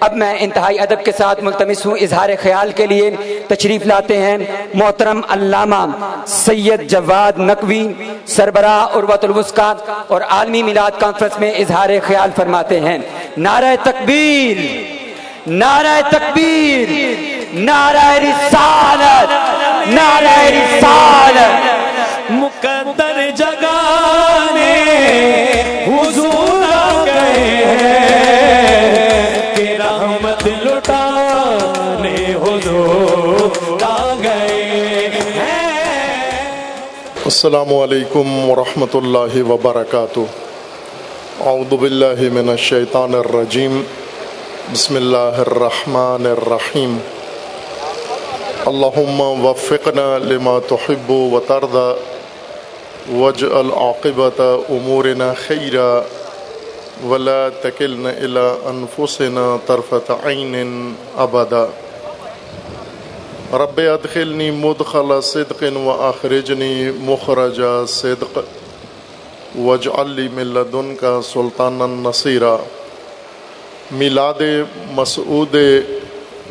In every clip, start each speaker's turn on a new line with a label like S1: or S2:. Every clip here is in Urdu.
S1: اب میں انتہائی ادب کے ساتھ ملتمس ہوں۔ اظہار خیال کے لیے تشریف لاتے ہیں محترم علامہ سید جواد نقوی، سربراہ عروت الوسقا اور عالمی میلاد کانفرنس میں اظہار خیال فرماتے ہیں۔ نعرہ تکبیر نعرہ تکبیر، نعرہ رسالت نعرہ رسالت۔
S2: مقدر جگانے
S3: السلام علیکم ورحمۃ اللہ وبرکاتہ۔ اعوذ باللہ من الشیطان الرجیم۔ بسم اللہ الرحمن الرحیم۔ اللہم وفقنا لما تحب و ترضى واجعل عاقبة امورنا خیرا۔ ولا تکلنا الى انفسنا طرفة عین ابدا۔ رب ادخلنی مدخل صدق و اخرجنی مخرج صدق. وجعل لی من لدن کا سلطان نصیرہ میلاد مسعود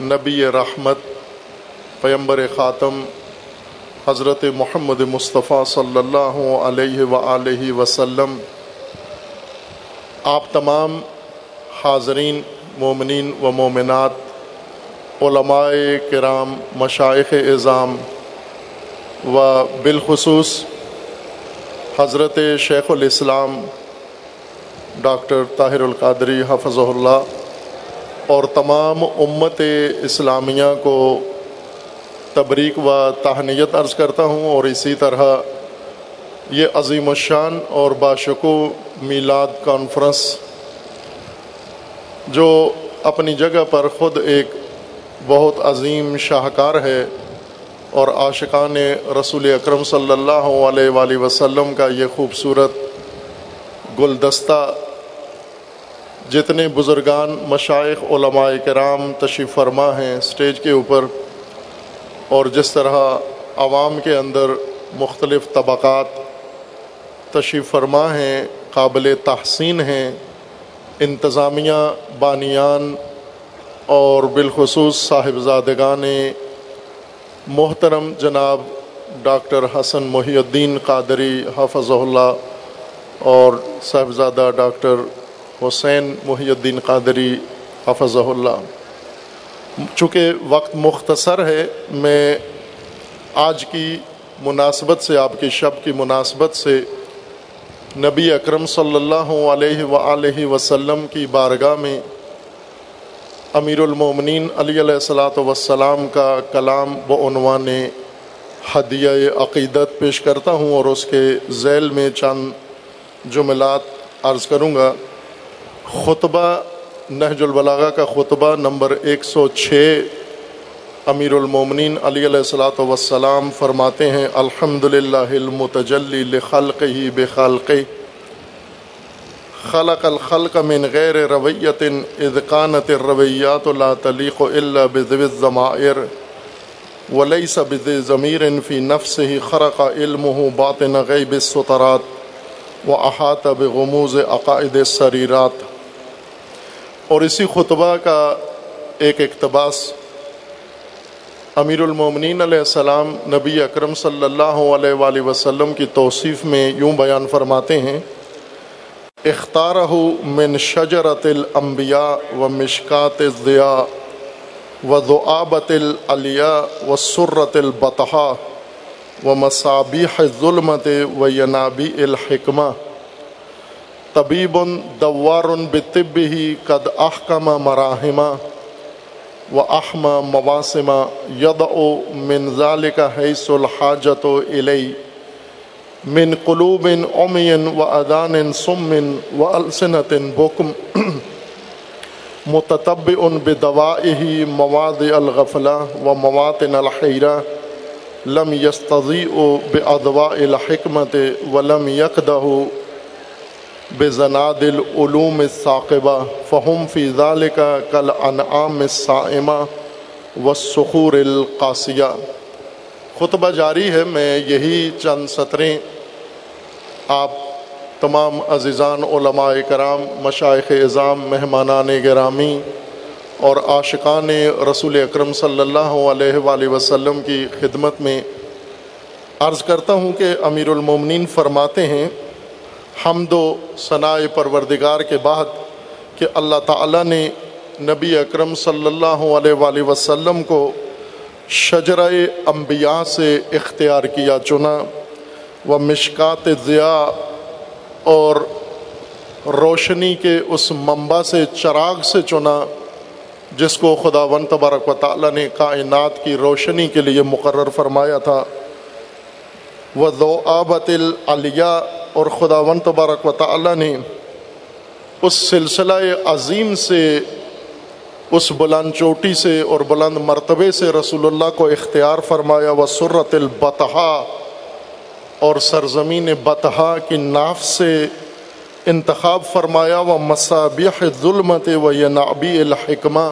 S3: نبی رحمت پیمبر خاتم حضرت محمد مصطفیٰ صلی اللہ علیہ وآلہ وسلم. آپ تمام حاضرین، مومنین و مومنات علماء کرام مشائق اظام و بالخصوص حضرت شیخ الاسلام ڈاکٹر طاہر القادری حفظ اللہ اور تمام امت اسلامیہ کو تبریک و تہنیت عرض کرتا ہوں اور اسی طرح یہ عظیم الشان اور باشکو میلاد کانفرنس جو اپنی جگہ پر خود ایک بہت عظیم شاہکار ہے اور عاشقان رسول اکرم صلی اللہ علیہ وآلہ وسلم کا یہ خوبصورت گلدستہ جتنے بزرگان مشائق علماء کرام تشریف فرما ہیں اسٹیج کے اوپر اور جس طرح عوام کے اندر مختلف طبقات تشریف فرما ہیں، قابل تحسین ہیں، انتظامیہ، بانیان اور بالخصوص صاحبزادگان محترم جناب ڈاکٹر حسن محی الدین قادری حافظ اللہ اور صاحبزادہ ڈاکٹر حسین محی الدین قادری حافظ اللہ۔ چونکہ وقت مختصر ہے، میں آج کی مناسبت سے، آپ کی شب کی مناسبت سے نبی اکرم صلی اللہ علیہ وآلہ وسلم کی بارگاہ میں امیر المومنین علی علیہ السلاۃ وسلام کا کلام و عنوان ہدیہ عقیدت پیش کرتا ہوں اور اس کے ذیل میں چند جملات عرض کروں گا۔ خطبہ نہج البلاغہ کا خطبہ نمبر ایک سو چھ امیر المومنین علی علیہ السلاۃ وسلام فرماتے ہیں الحمد للہ المتجلی لخلق ہی بے خلق الخلق من غیر رویت اذ كانت الرویات لا تلیق الا بذو الضمائر وليس بذ ضمیر فی نفسه خرق علمه باطن غیب السطرات واحاط بغموز عقائد السریرات اور اسی خطبہ کا ایک اقتباس امیر المومنین علیہ السلام نبی اکرم صلی اللہ علیہ وآلہ وسلم کی توصیف میں یوں بیان فرماتے ہیں اختارہ من شجرت الانبیاء و مشکات الضیاء و ذعابت العلیاء و سرت البطحا و مصابیح ظلمت و ینابی الحکمہ طبیب دوار بطب ہی قد احکم مراحمہ و احمہ مواسمہ ید من ذالک حیث الحاجت الی من قلوب عمین و ادان سمن و السنت بکم متطب ان بدوائه مواد الغفلہ و مواتن الحیرہ لم یستضیع بادواء الحکمت ولم یکدہ بزناد العلوم الثاقبہ فہم فی ذالک کل انعام الصائمہ والسخور القاسیہ خطبہ جاری ہے۔ میں یہی چند سطریں آپ تمام عزیزان علماء کرام مشائق اظام مہمانان گرامی اور عاشقان رسول اکرم صلی اللہ علیہ وآلہ وسلم کی خدمت میں عرض کرتا ہوں کہ امیر المومنین فرماتے ہیں، حمد و ثناء پروردگار کے بعد کہ اللہ تعالیٰ نے نبی اکرم صلی اللہ علیہ وآلہ وسلم کو شجرہ انبیاء سے اختیار کیا چنا و مشکات ضیاء اور روشنی کے اس منبع سے چراغ سے چنا جس کو خدا ون تبارک و تعالیٰ نے کائنات کی روشنی کے لیے مقرر فرمایا تھا۔ وہ دو آبت العلیہ اور خدا ون تبارک و تعالیٰ نے اس سلسلہ عظیم سے اس بلند چوٹی سے اور بلند مرتبے سے رسول اللہ کو اختیار فرمایا و سرت البتحا اور سرزمین بتحا کی ناف سے انتخاب فرمایا و مصابیح ظلمت و ینابی الحکمہ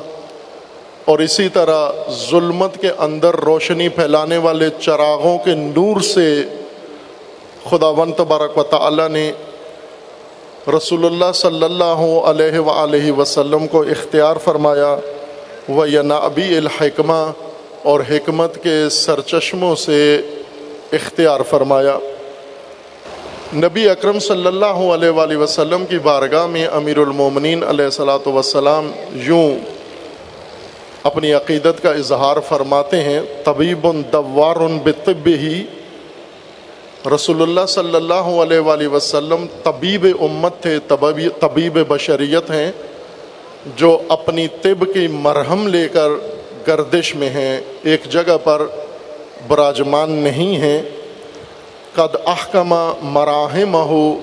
S3: اور اسی طرح ظلمت کے اندر روشنی پھیلانے والے چراغوں کے نور سے خدا ون تبارک و تعالی نے رسول اللہ صلی اللہ علیہ وآلہ وسلم کو اختیار فرمایا و ینابی الحکمہ اور حکمت کے سرچشموں سے اختیار فرمایا۔ نبی اکرم صلی اللہ علیہ وآلہ وسلم کی بارگاہ میں امیر المومنین علیہ صلاۃ وسلام یوں اپنی عقیدت کا اظہار فرماتے ہیں، طبیب دوار بطب ہی رسول اللہ صلی اللہ علیہ وآلہ وسلم طبیب امت تھے، طبیب بشریت ہیں، جو اپنی طب کی مرہم لے کر گردش میں ہیں، ایک جگہ پر براجمان نہیں ہیں۔ قد احکمہ مراحم ہو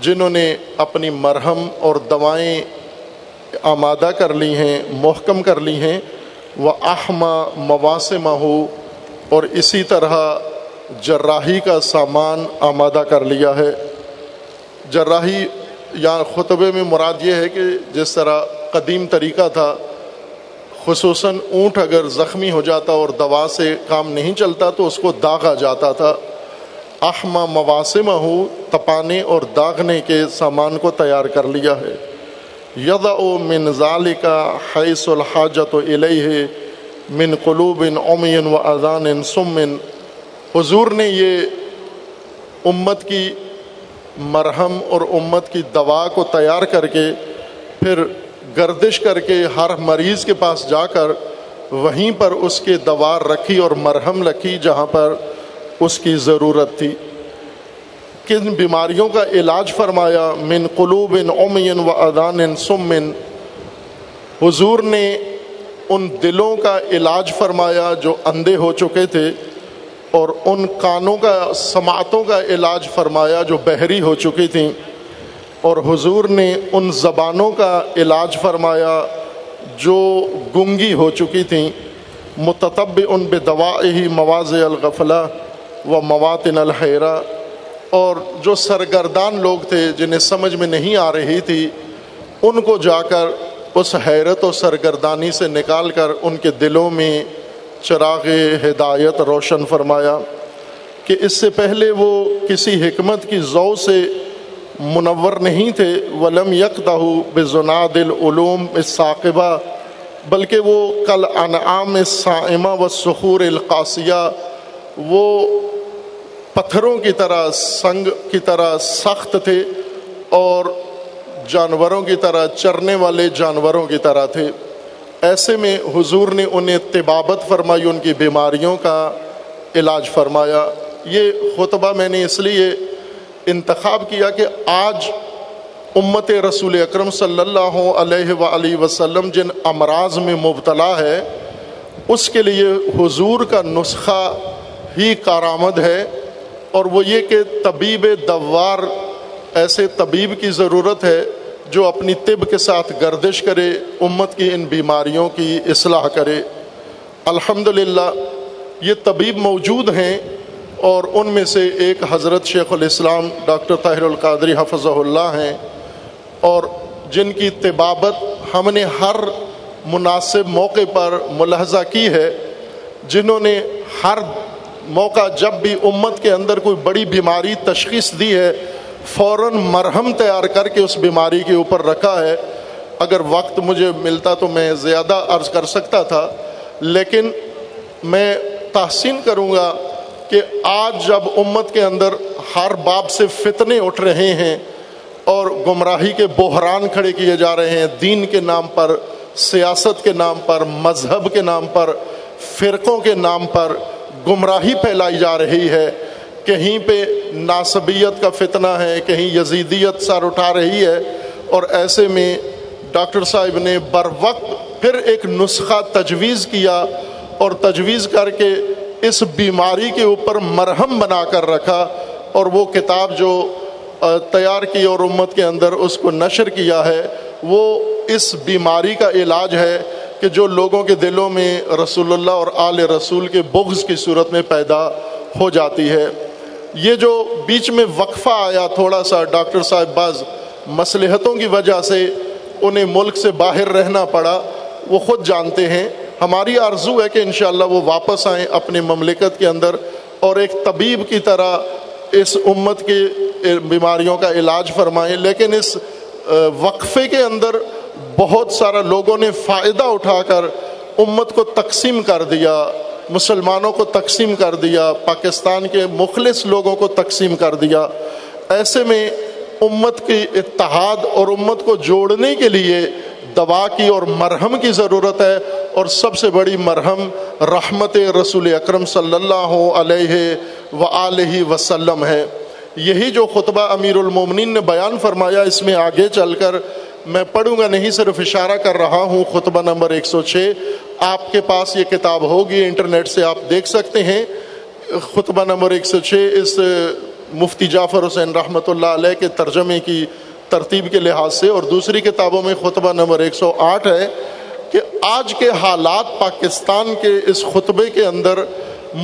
S3: جنہوں نے اپنی مرہم اور دوائیں آمادہ کر لی ہیں، محکم کر لی ہیں۔ وہ احمہ مواسمہ ہو اور اسی طرح جراحی کا سامان آمادہ کر لیا ہے۔ جراحی یا خطبے میں مراد یہ ہے کہ جس طرح قدیم طریقہ تھا، خصوصاً اونٹ اگر زخمی ہو جاتا اور دوا سے کام نہیں چلتا تو اس کو داغا جاتا تھا۔ احمہ مواسمہ ہو تپانے اور داغنے کے سامان کو تیار کر لیا ہے۔ یدا او من ذالکا حیث الحاجت و علیہ من قلوب امین و اذان سمن حضور نے یہ امت کی مرہم اور امت کی دوا کو تیار کر کے پھر گردش کر کے ہر مریض کے پاس جا کر وہیں پر اس کے دوا رکھی اور مرہم رکھی جہاں پر اس کی ضرورت تھی۔ کن بیماریوں کا علاج فرمایا، من قلوب امین و ادان سمن حضور نے ان دلوں کا علاج فرمایا جو اندھے ہو چکے تھے۔ اور ان کانوں کا، سماعتوں کا علاج فرمایا جو بحری ہو چکی تھیں۔ اور حضور نے ان زبانوں کا علاج فرمایا جو گنگی ہو چکی تھیں۔ متطب ان بے دوا ہی مواز الغفلہ و مواتن الحیرہ۔ اور جو سرگردان لوگ تھے جنہیں سمجھ میں نہیں آ رہی تھی، ان کو جا کر اس حیرت و سرگردانی سے نکال کر ان کے دلوں میں چراغ ہدایت روشن فرمایا کہ اس سے پہلے وہ کسی حکمت کی ضو سے منور نہیں تھے، ولم یکتا بے زناد العلوم ثاقبہ بلکہ وہ کل انعام سائمہ و سخور القاسیہ، وہ پتھروں کی طرح سنگ کی طرح سخت تھے اور جانوروں کی طرح چرنے والے جانوروں کی طرح تھے۔ ایسے میں حضور نے انہیں طبابت فرمائی، ان کی بیماریوں کا علاج فرمایا۔ یہ خطبہ میں نے اس لیے انتخاب کیا کہ آج امت رسول اکرم صلی اللہ علیہ وآلہ وسلم جن امراض میں مبتلا ہے، اس کے لیے حضور کا نسخہ ہی کارآمد ہے۔ اور وہ یہ کہ طبیب دوار، ایسے طبیب کی ضرورت ہے جو اپنی طب کے ساتھ گردش کرے، امت کی ان بیماریوں کی اصلاح کرے۔ الحمد یہ طبیب موجود ہیں اور ان میں سے ایک حضرت شیخ الاسلام ڈاکٹر طاہر القادری حفظ اللہ ہیں اور جن کی طبابت ہم نے ہر مناسب موقع پر ملاحظہ کی ہے، جنہوں نے ہر موقع جب بھی امت کے اندر کوئی بڑی بیماری تشخیص دی ہے فوراً مرہم تیار کر کے اس بیماری کے اوپر رکھا ہے۔ اگر وقت مجھے ملتا تو میں زیادہ عرض کر سکتا تھا، لیکن میں تحسین کروں گا کہ آج جب امت کے اندر ہر باب سے فتنے اٹھ رہے ہیں اور گمراہی کے بحران کھڑے کیے جا رہے ہیں، دین کے نام پر، سیاست کے نام پر، مذہب کے نام پر، فرقوں کے نام پر گمراہی پھیلائی جا رہی ہے۔ کہیں پہ ناصبیت کا فتنہ ہے، کہیں یزیدیت سر اٹھا رہی ہے۔ اور ایسے میں ڈاکٹر صاحب نے بر وقت پھر ایک نسخہ تجویز کیا اور تجویز کر کے اس بیماری کے اوپر مرہم بنا کر رکھا اور وہ کتاب جو تیار کی اور امت کے اندر اس کو نشر کیا ہے، وہ اس بیماری کا علاج ہے کہ جو لوگوں کے دلوں میں رسول اللہ اور آل رسول کے بغض کی صورت میں پیدا ہو جاتی ہے۔ یہ جو بیچ میں وقفہ آیا تھوڑا سا ڈاکٹر صاحب باز مصلحتوں کی وجہ سے انہیں ملک سے باہر رہنا پڑا، وہ خود جانتے ہیں۔ ہماری آرزو ہے کہ انشاءاللہ وہ واپس آئیں اپنے مملکت کے اندر اور ایک طبیب کی طرح اس امت کی بیماریوں کا علاج فرمائیں۔ لیکن اس وقفے کے اندر بہت سارا لوگوں نے فائدہ اٹھا کر امت کو تقسیم کر دیا۔ مسلمانوں کو تقسیم کر دیا، پاکستان کے مخلص لوگوں کو تقسیم کر دیا۔ ایسے میں امت کی اتحاد اور امت کو جوڑنے کے لیے دوا کی اور مرہم کی ضرورت ہے۔ اور سب سے بڑی مرہم رحمت رسول اکرم صلی اللہ علیہ و وسلم ہے۔ یہی جو خطبہ امیر المومنین نے بیان فرمایا، اس میں آگے چل کر میں پڑھوں گا نہیں، صرف اشارہ کر رہا ہوں، خطبہ نمبر ایک سو چھ۔ آپ کے پاس یہ کتاب ہوگی، انٹرنیٹ سے آپ دیکھ سکتے ہیں۔ خطبہ نمبر ایک سو چھ اس مفتی جعفر حسین رحمۃ اللہ علیہ کے ترجمے کی ترتیب کے لحاظ سے، اور دوسری کتابوں میں خطبہ نمبر ایک سو آٹھ ہے کہ آج کے حالات پاکستان کے اس خطبے کے اندر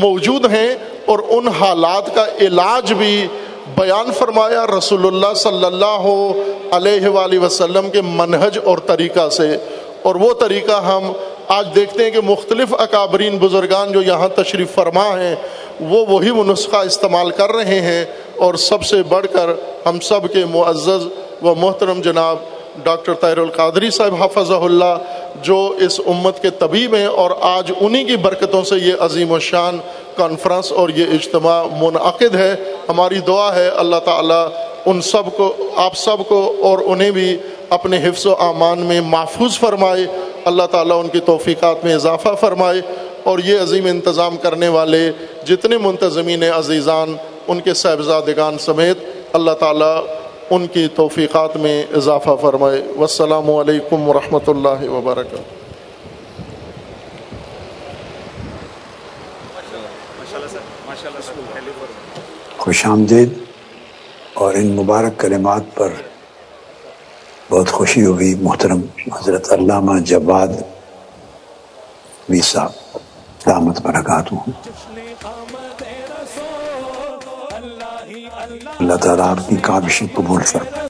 S3: موجود ہیں، اور ان حالات کا علاج بھی بیان فرمایا رسول اللہ صلی اللہ علیہ وآلہ وسلم کے منہج اور طریقہ سے۔ اور وہ طریقہ ہم آج دیکھتے ہیں کہ مختلف اکابرین بزرگان جو یہاں تشریف فرما ہیں، وہ وہی وہ نسخہ استعمال کر رہے ہیں۔ اور سب سے بڑھ کر ہم سب کے معزز و محترم جناب ڈاکٹر طاہر القادری صاحب حافظ اللہ، جو اس امت کے طبیب ہیں اور آج انہی کی برکتوں سے یہ عظیم و شان کانفرنس اور یہ اجتماع منعقد ہے۔ ہماری دعا ہے اللہ تعالیٰ ان سب کو، آپ سب کو اور انہیں بھی اپنے حفظ و امان میں محفوظ فرمائے۔ اللہ تعالیٰ ان کی توفیقات میں اضافہ فرمائے اور یہ عظیم انتظام کرنے والے جتنے منتظمین عزیزان، ان کے صاحبزادگان سمیت اللہ تعالیٰ ان کی توفیقات میں اضافہ فرمائے۔ والسلام علیکم ورحمۃ اللہ وبرکاتہ۔
S4: خوش آمدید۔ اور ان مبارک کلمات پر بہت خوشی ہوئی محترم حضرت علامہ جواد ویسا دامت برکات ہوں اللہ تعالیٰ آپ کی کابشی قبول فرمائے۔